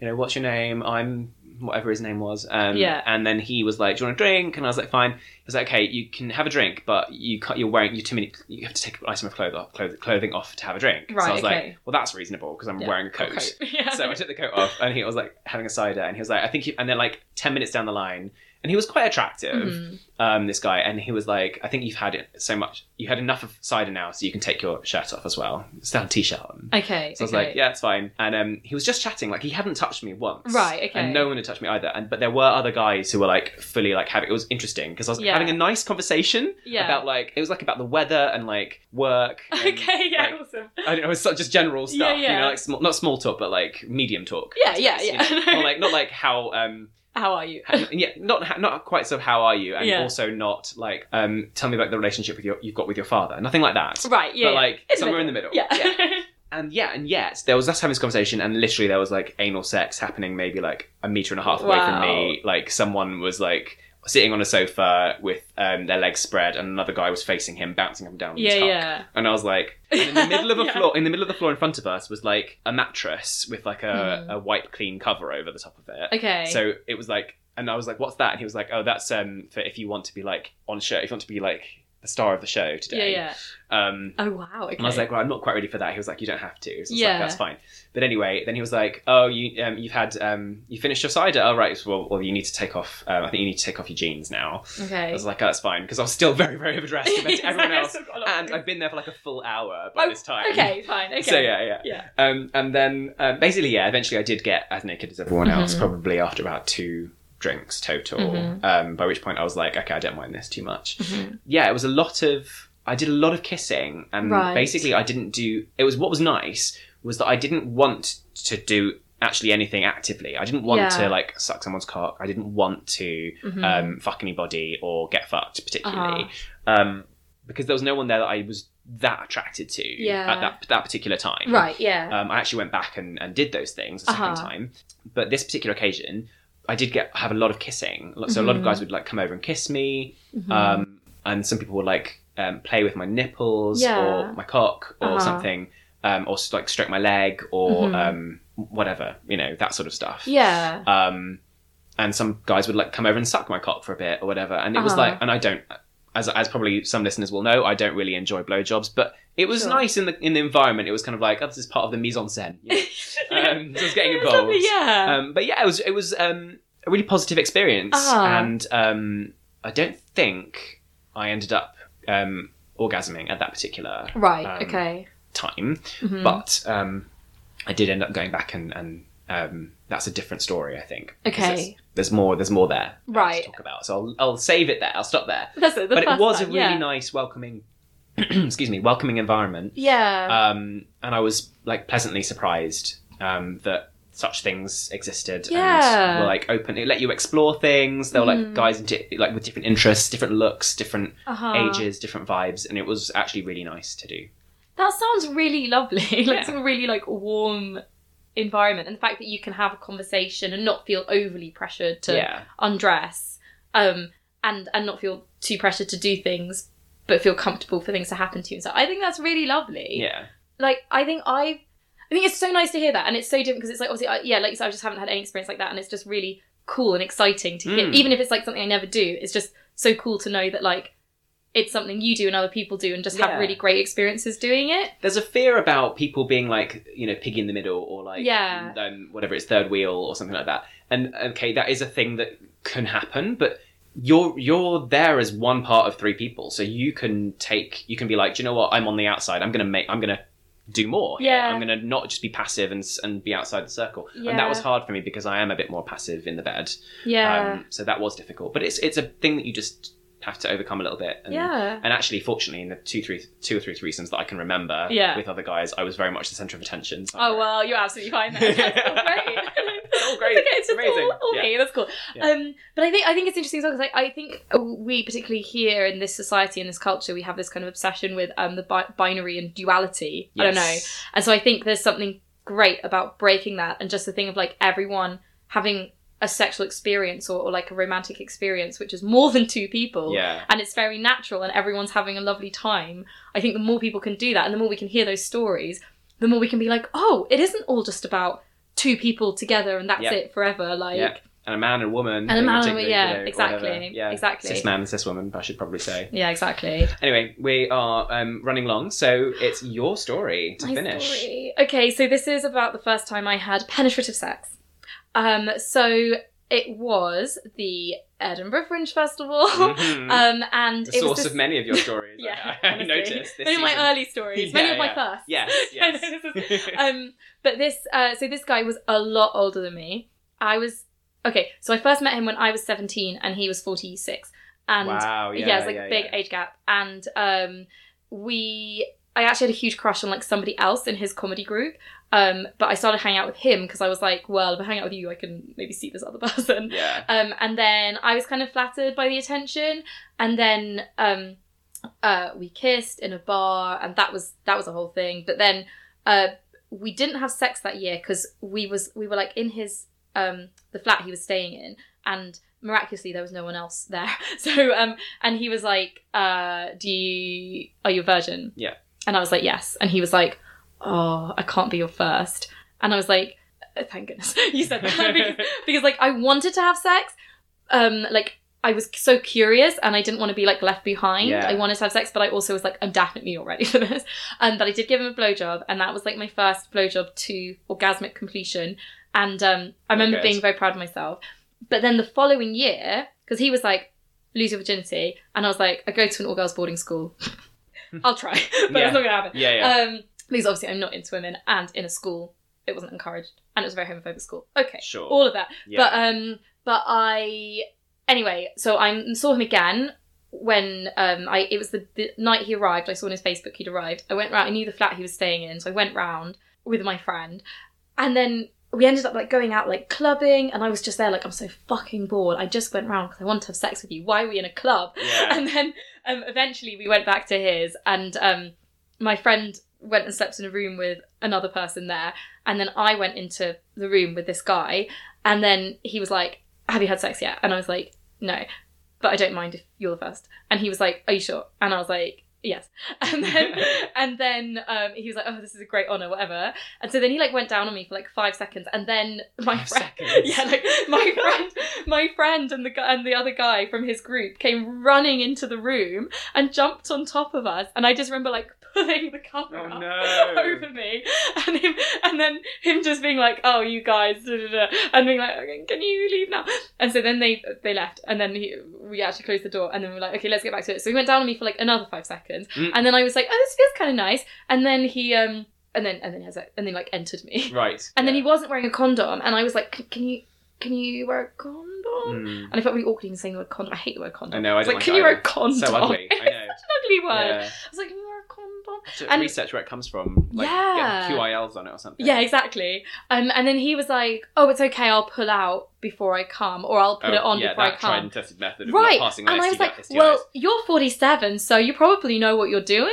you know, what's your name? I'm whatever his name was." Um, Yeah. And then he was like, "Do you want a drink?" And I was like, "Fine." He was like, "Okay, you can have a drink, but you can't, you're wearing you too many. You have to take an item of clothing off, clothing, clothing off to have a drink." Right. so I was okay. like, "Well, that's reasonable because I'm Yeah. wearing a coat." Yeah. so I took the coat off, and he was like having a cider, and he was like, "I think," you, and then like ten minutes down the line. And he was quite attractive, Mhm. um, this guy, and he was like, "I think you've had it so much. You had enough of cider now, so you can take your shirt off as well. Still a t-shirt on." Okay. So I was like, yeah, it's fine. And um, he was just chatting, like he hadn't touched me once. Right, okay. And no one had touched me either. And but there were other guys who were like fully like having. It was interesting because I was Yeah. having a nice conversation Yeah. about like it was like about the weather and like work. and, Okay. Yeah. like, awesome. I don't know, it's sort of just general stuff. Yeah, stuff. You know, like small, not small talk, but like medium talk. Yeah. Yeah. You Yeah. know? Or like not like how um How are you? yeah not not quite so how are you and Yeah. also not like um tell me about the relationship with your you've got with your father nothing like that right. Yeah. but like In somewhere in the middle Yeah. and yeah, and yet there was us having this conversation, and literally there was like anal sex happening, maybe like a meter and a half away from me. Like someone was like sitting on a sofa with um, their legs spread, and another guy was facing him, bouncing up and down. yeah. Yeah. And I was like, in the middle of a Yeah. floor, in the middle of the floor in front of us was like a mattress with like a, Hmm. a white clean cover over the top of it. Okay. So it was like, and I was like, "What's that?" And he was like, "Oh, that's um for if you want to be like on show, if you want to be like the star of the show today. yeah. Um, Oh wow. Okay. and I was like, well, I'm not quite ready for that. He was like, you don't have to. So I was Yeah. like, that's fine. But anyway, then he was like, oh, you um, you've had um, you finished your cider. Oh right, well, well, you need to take off. Um, I think you need to take off your jeans now. okay. I was like, oh, that's fine because I was still very very overdressed compared to everyone else, I've got a lot and I've been there for like a full hour by Oh, this time. Okay, fine. Okay. So yeah, yeah. Yeah. Um, and then um, basically, yeah, eventually I did get as naked as everyone else, Mhm. probably after about two drinks total. Mhm. Um, by which point I was like, okay, I don't mind this too much. Mhm. Yeah, it was a lot of. I did a lot of kissing, and Right. basically I didn't do. It was what was nice was that I didn't want to do actually anything actively. I didn't want Yeah. to like suck someone's cock. I didn't want to Mhm. um, fuck anybody or get fucked particularly, Uh-huh. um, because there was no one there that I was that attracted to Yeah. at that that particular time. Right. Yeah. Um, I actually went back and, and did those things a 2nd Uh-huh. time, but this particular occasion, I did get have a lot of kissing. So a lot of Mhm. guys would like come over and kiss me, Mhm. um, and some people would like um, play with my nipples Yeah. or my cock or Uh-huh. something, um, or like stroke my leg or Mhm. um, whatever, you know, that sort of stuff. yeah. Um, and some guys would like come over and suck my cock for a bit or whatever. And it was Uh-huh. like, and I don't, as as probably some listeners will know, I don't really enjoy blowjobs, but it was Sure. nice in the in the environment. It was kind of like, oh, this is part of the mise en scène. you know? um, so I was getting It was lovely, involved. Yeah. Um, but yeah, it was it was um, a really positive experience, Ah. and um, I don't think I ended up um, orgasming at that particular right. um, okay. time, Mhm. but um, I did end up going back and, and um, that's a different story, I think. Okay. There's more. There's more there. Right. To talk about. So I'll, I'll save it there. I'll stop there. That's it. the but it was time, a really yeah. nice, welcoming. excuse me, welcoming environment. Yeah. Um, and I was like pleasantly surprised um, that such things existed. Yeah. And were like open. It let you explore things. There were like Mhm. guys into like with different interests, different looks, different uh-huh. ages, different vibes, and it was actually really nice to do. That sounds really lovely. like Yeah. some really like warm environment, and the fact that you can have a conversation and not feel overly pressured to yeah. undress, um, and and not feel too pressured to do things, but feel comfortable for things to happen to you. So I think that's really lovely. Yeah. Like I think I, I think it's so nice to hear that, and it's so different because it's like obviously I, yeah, like you said, I just haven't had any experience like that, and it's just really cool and exciting to hear. Mm. Even if it's like something I never do, it's just so cool to know that like it's something you do and other people do, and just Yeah. have really great experiences doing it. there's a fear about people being like you know piggy in the middle or like Yeah. um, whatever it's third wheel or something like that and okay that is a thing that can happen but you're you're there as one part of three people so you can take you can be like do you know what i'm on the outside i'm gonna make i'm gonna do more. Yeah. i'm gonna not just be passive and and be outside the circle Yeah. and that was hard for me because i am a bit more passive in the bed Yeah. um, so that was difficult but it's it's a thing that you just have to overcome a little bit and yeah. and actually, fortunately, in the two, three, two or three threesomes that I can remember Yeah. with other guys, I was very much the centre of attention. so Oh well, you're absolutely fine then. That's great. It's all great. okay, it's just Amazing. all, all Yeah. me. That's cool. Yeah. Um, but I think I think it's interesting as well because I, I think we particularly here in this society in this culture we have this kind of obsession with um the bi- binary and duality. I don't know, and so I think there's something great about breaking that and just the thing of like everyone having a sexual experience or, or like a romantic experience which is more than two people Yeah. and it's very natural and everyone's having a lovely time i think the more people can do that and the more we can hear those stories the more we can be like oh it isn't all just about two people together and that's Yeah. it forever like Yeah. And a man and a woman. And a man and a woman, yeah, you know, exactly, whatever. Yeah. exactly. Cis man and cis woman, I should probably say. yeah exactly Anyway, we are um, running long, so it's your story to My finish. story. Okay, so this is about the first time I had penetrative sex. Um, so it was the Edinburgh Fringe Festival, Mhm. um, and the it was source this- of many of your stories. yeah, I, I noticed. Many of my early stories, many Yeah, of my yeah. first. Yes, yes. this is- um, but this, uh, so this guy was a lot older than me. I was okay. So I first met him when I was seventeen, and he was forty six. And wow, yeah, yeah, it's like yeah, a big yeah. age gap. And um, we, I actually had a huge crush on like somebody else in his comedy group. Um, but I started hanging out with him because I was like, well, if I hang out with you, I can maybe see this other person. Yeah. Um, and then I was kind of flattered by the attention, and then um, uh, we kissed in a bar, and that was that was a whole thing. But then uh, we didn't have sex that year because we was we were like in his um, the flat he was staying in, and miraculously there was no one else there. So um, and he was like, uh, "Do you are you a virgin?" Yeah. And I was like, "Yes," and he was like, "Oh, I can't be your first. And I was like, "Uh, "Thank goodness you said that," because, because like I wanted to have sex, um, like I was so curious and I didn't want to be like left behind. Yeah. I wanted to have sex, but I also was like, I'm definitely not ready for this. And but I did give him a blowjob, and that was like my first blowjob to orgasmic completion. And um, I remember Okay. being very proud of myself. But then the following year, because he was like, lose your virginity, and I was like, I go to an all girls boarding school. I'll try, but Yeah. it's not gonna happen. Yeah, yeah. Um, because obviously I'm not into women, and in a school it wasn't encouraged, and it was a very homophobic school. Okay, sure. all of that. yeah. But um, but I anyway. So I saw him again when um I it was the, the night he arrived. I saw on his Facebook he'd arrived. I went round. I knew the flat he was staying in, so I went round with my friend, and then we ended up like going out like clubbing, and I was just there like I'm so fucking bored. I just went round because I want to have sex with you. Why are we in a club? yeah. And then um, eventually we went back to his, and um, my friend went and slept in a room with another person there. And then I went into the room with this guy, and then he was like, Have you had sex yet? And I was like, No, but I don't mind if you're the first. And he was like, Are you sure? And I was like, Yes. And then and then um, he was like, Oh, this is a great honour, whatever. And so then he like went down on me for like five seconds, and then my Five friend seconds. Yeah, like my friend my friend and the guy and the other guy from his group came running into the room and jumped on top of us and I just remember like pulling the cover Oh, up no. over me and him and then him just being like oh you guys da, da, da, and being like okay, can you leave now and so then they they left and then he, we actually closed the door and then we were like okay let's get back to it so he went down on me for like another five seconds Mm. and then I was like oh this feels kind of nice and then he um and then and then he has like, and then like entered me right. and then he wasn't wearing a condom and I was like "Can- you can you wear a condom Mm. and I felt really awkward even saying the word condom. I hate the word condom. I know, I was like, like can it you wear a condom? So ugly. I know. It's such an ugly word. Yeah. I was like, can you wear a condom? To And- research where it comes from. Like, Yeah. Get QI Elves on it or something. Yeah, exactly. Um, and then he was like, oh, it's okay, I'll pull out before I come, or I'll put Oh, it on yeah, before I that tried and tested method of Right, passing and on I was like, STIs. well, you're 47, so you probably know what you're doing.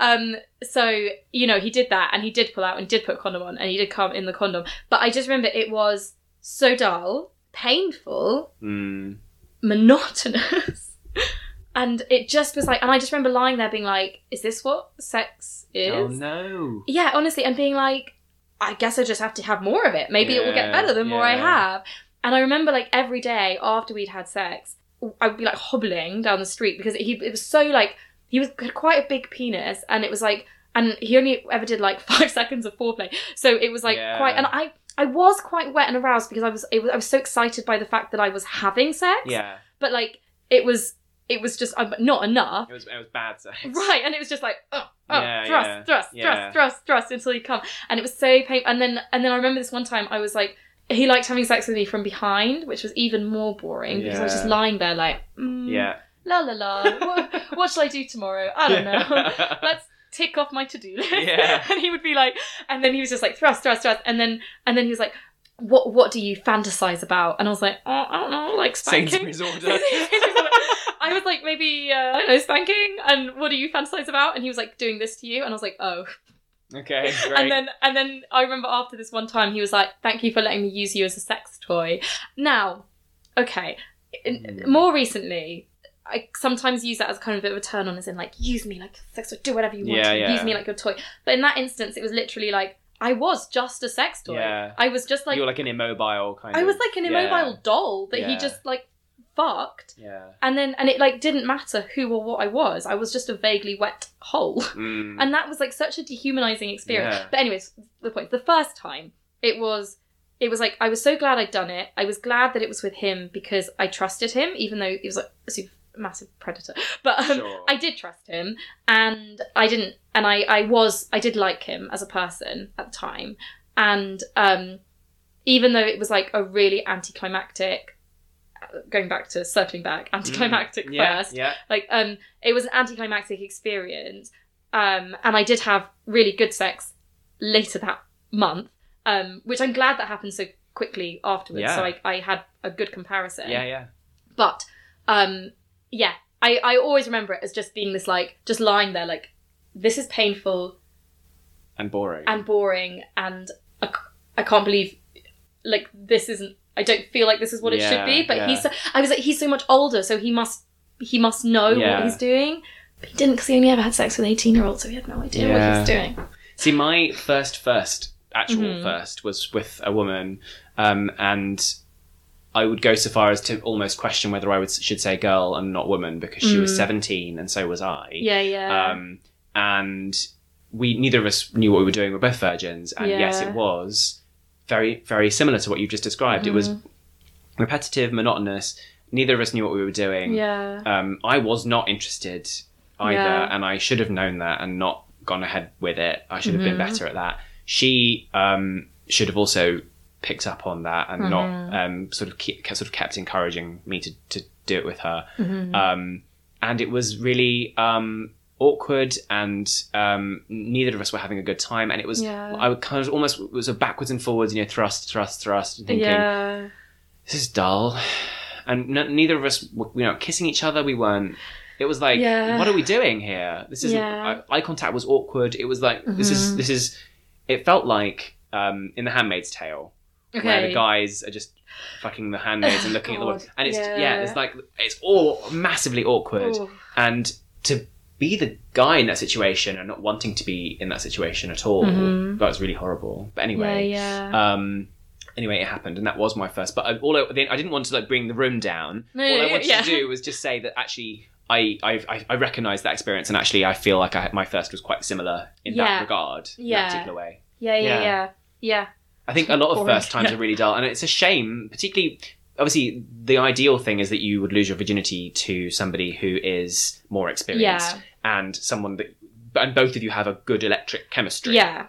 Um, so you know, he did that, and he did pull out, and did put a condom on, and he did come in the condom. But I just remember it was so dull, painful, Mm. monotonous. and it just was like, and I just remember lying there being like, is this what sex is? Oh no. Yeah, honestly, and being like, I guess I just have to have more of it. Maybe it will get better the more I have. And I remember like every day after we'd had sex, I would be like hobbling down the street because he it was so like he was had quite a big penis and it was like and he only ever did like five seconds of foreplay. So it was like Yeah. quite and I I was quite wet and aroused because I was, it was I was so excited by the fact that I was having sex. Yeah. But like it was it was just uh, not enough. It was it was bad sex. Right, and it was just like, oh, oh, Yeah, thrust, yeah, thrust, yeah. thrust, thrust, thrust until you come, and it was so painful. And then, and then I remember this one time I was like, he liked having sex with me from behind, which was even more boring because I was just lying there like, mm, Yeah. la la la. what, what shall I do tomorrow? I don't know. Let's tick off my to do list. Yeah. and he would be like, and then he was just like thrust, thrust, thrust, and then, and then he was like. What what do you fantasize about? And I was like, oh, I don't know, like spanking. Sainsbury's order. I was like, maybe uh, I don't know, spanking. And what do you fantasize about? And he was like, doing this to you. And I was like, oh. okay, great. And then and then I remember after this one time, he was like, thank you for letting me use you as a sex toy. Now, okay, in- Mm. more recently. I sometimes use that as kind of a bit of a turn on, as in like use me like a sex toy, do whatever you want, Yeah, to, yeah. use me like your toy. But in that instance, it was literally like I was just a sex toy. Yeah. I was just like you were like an immobile kind of. I was like an immobile doll that he just like fucked Yeah. and then and it like didn't matter who or what I was. I was just a vaguely wet hole. Mm. And that was like such a dehumanizing experience. Yeah. But anyways, the point. The first time it was it was like I was so glad I'd done it. I was glad that it was with him because I trusted him, even though he was like a super massive predator. But um, Sure. I did trust him and I didn't and I, I was I did like him as a person at the time. And um even though it was like a really anticlimactic going back to circling back, anticlimactic Mm. yeah, first Yeah. like um it was an anticlimactic experience um and i did have really good sex later that month um which i'm glad that happened so quickly afterwards Yeah. so I, I had a good comparison Yeah. Yeah. but um yeah i i always remember it as just being this like just lying there like this is painful And boring. and boring and i, I can't believe like this isn't i don't feel like this is what it should be but yeah. he's so, i was like he's so much older so he must he must know Yeah. what he's doing but he didn't because he only ever had sex with 18 year olds so he had no idea what he was doing See, my first, first, actual Mhm. first was with a woman, um, and I would go so far as to almost question whether I would should say girl and not woman because she was Mm. 17 and so was I. Yeah, yeah. Um, and we neither of us knew what we were doing. We're both virgins, and yes, it was very very similar to what you've just described. It was Mhm. repetitive, monotonous. Neither of us knew what we were doing. yeah. Um, I was not interested either, Yeah. and I should have known that and not gone ahead with it. I should have been Mhm. better at that. She um, should have also picked up on that and Mhm. not um, sort of keep, sort of kept encouraging me to, to do it with her. Mhm. Um, and it was really um, awkward, and um, neither of us were having a good time. And it was Yeah. I would kind of almost it was a backwards and forwards, you know, thrust, thrust, thrust, thinking yeah. this is dull. And n- neither of us, w- you know, kissing each other. We weren't. It was like, Yeah. what are we doing here? This is Yeah. eye, contact was awkward. It was like this is Mhm. this is. It felt like um, in The Handmaid's Tale, where the guys are just fucking the handmaids and looking at the God, woman, and it's yeah. yeah. it's like it's all massively awkward. Ooh. And to be the guy in that situation and not wanting to be in that situation at all, Mhm. that was really horrible. But anyway, Yeah, yeah. um, anyway, it happened, and that was my first. But I, all I, I didn't want to like bring the room down. No, all I wanted yeah. to do was just say that actually. I, I, I- I recognise that experience, and actually, I feel like I, my first was quite similar in Yeah. that regard, in Yeah. that particular way. yeah, yeah, yeah. yeah, yeah. I think a lot of Boring. first times are really dull, and it's a shame. Particularly, obviously, the ideal thing is that you would lose your virginity to somebody who is more experienced Yeah. and someone that, and both of you have a good electric chemistry. Yeah.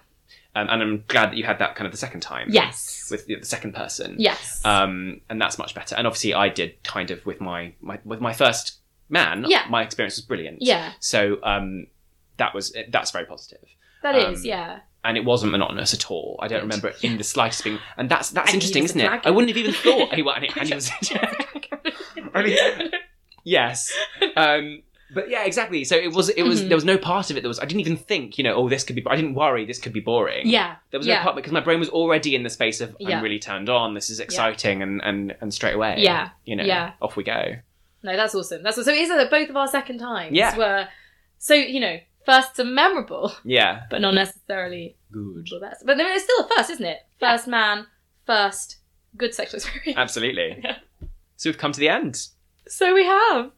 um, and I'm glad that you had that kind of the second time. Yes. with the second person. yes. um, and that's much better. And obviously, I did kind of with my, my with my first man. Yeah. my experience was brilliant. yeah. so um, that was that's very positive That is. um, Yeah. And it wasn't monotonous at all. I don't remember it in the slightest being, and that's that's And interesting, isn't it? I wouldn't have even thought. He, and he, and he was, yes, um, but yeah, exactly. So it was it was Mhm. there was no part of it that was I didn't even think you know oh this could be I didn't worry this could be boring. yeah. There was yeah. no part because my brain was already in the space of Yeah. I'm really turned on. This is exciting, and and and straight away, Yeah. you know, Yeah. off we go. No, that's awesome. That's so. It is that both of our second times Yeah. were so you know firsts are memorable, Yeah, but not necessarily good, the best. But it's still a first, isn't it? First man, first good sexual experience. absolutely. Yeah. So we've come to the end. So we have.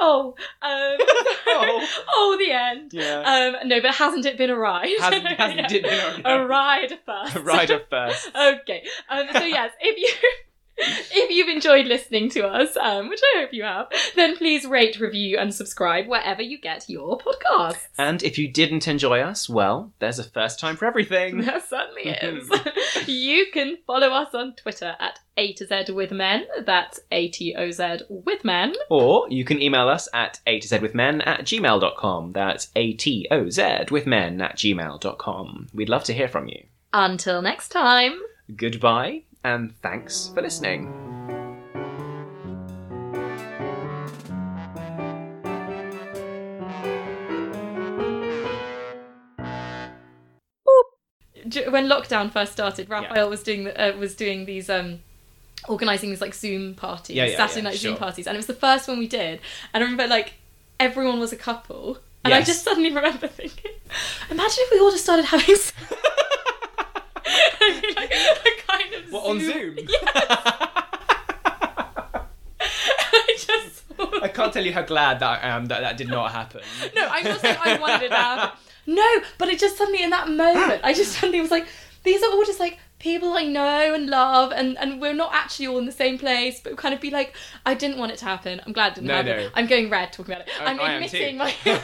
Oh, um, Oh. oh, the end. Yeah, Um, no, but hasn't it been a ride? Hasn't- hasn't it been a ride? a ride first? right up first. okay. Um, so yes, if you if you've enjoyed listening to us, um, which I hope you have, then please rate, review, and subscribe wherever you get your podcasts. And if you didn't enjoy us, well, there's a first time for everything. There certainly is. you can follow us on Twitter at A to Z with men. That's A T O Z with men. or you can email us at a to z with men at gmail.com. That's A T O Z with men at gmail.com. We'd love to hear from you. Until next time. Goodbye, and thanks for listening. When lockdown first started, Raphael was doing the, uh, was doing these um organizing these like Zoom parties, Yeah, yeah, Saturday yeah, night Zoom parties, and it was the first one we did. And I remember like everyone was a couple, and I just suddenly remember thinking, imagine if we all just started having. I'd be like a kind of What, on Zoom? Yeah. I just. I can't tell you how glad that I am that that did not happen. No, I'm not saying I wanted it to. No, but it just suddenly in that moment, I just suddenly was like, these are all just like people I know and love, and and we're not actually all in the same place, but kind of be like, I didn't want it to happen. I'm glad it didn't No, happen. no. I'm going red talking about it. I- I'm I admitting my. no,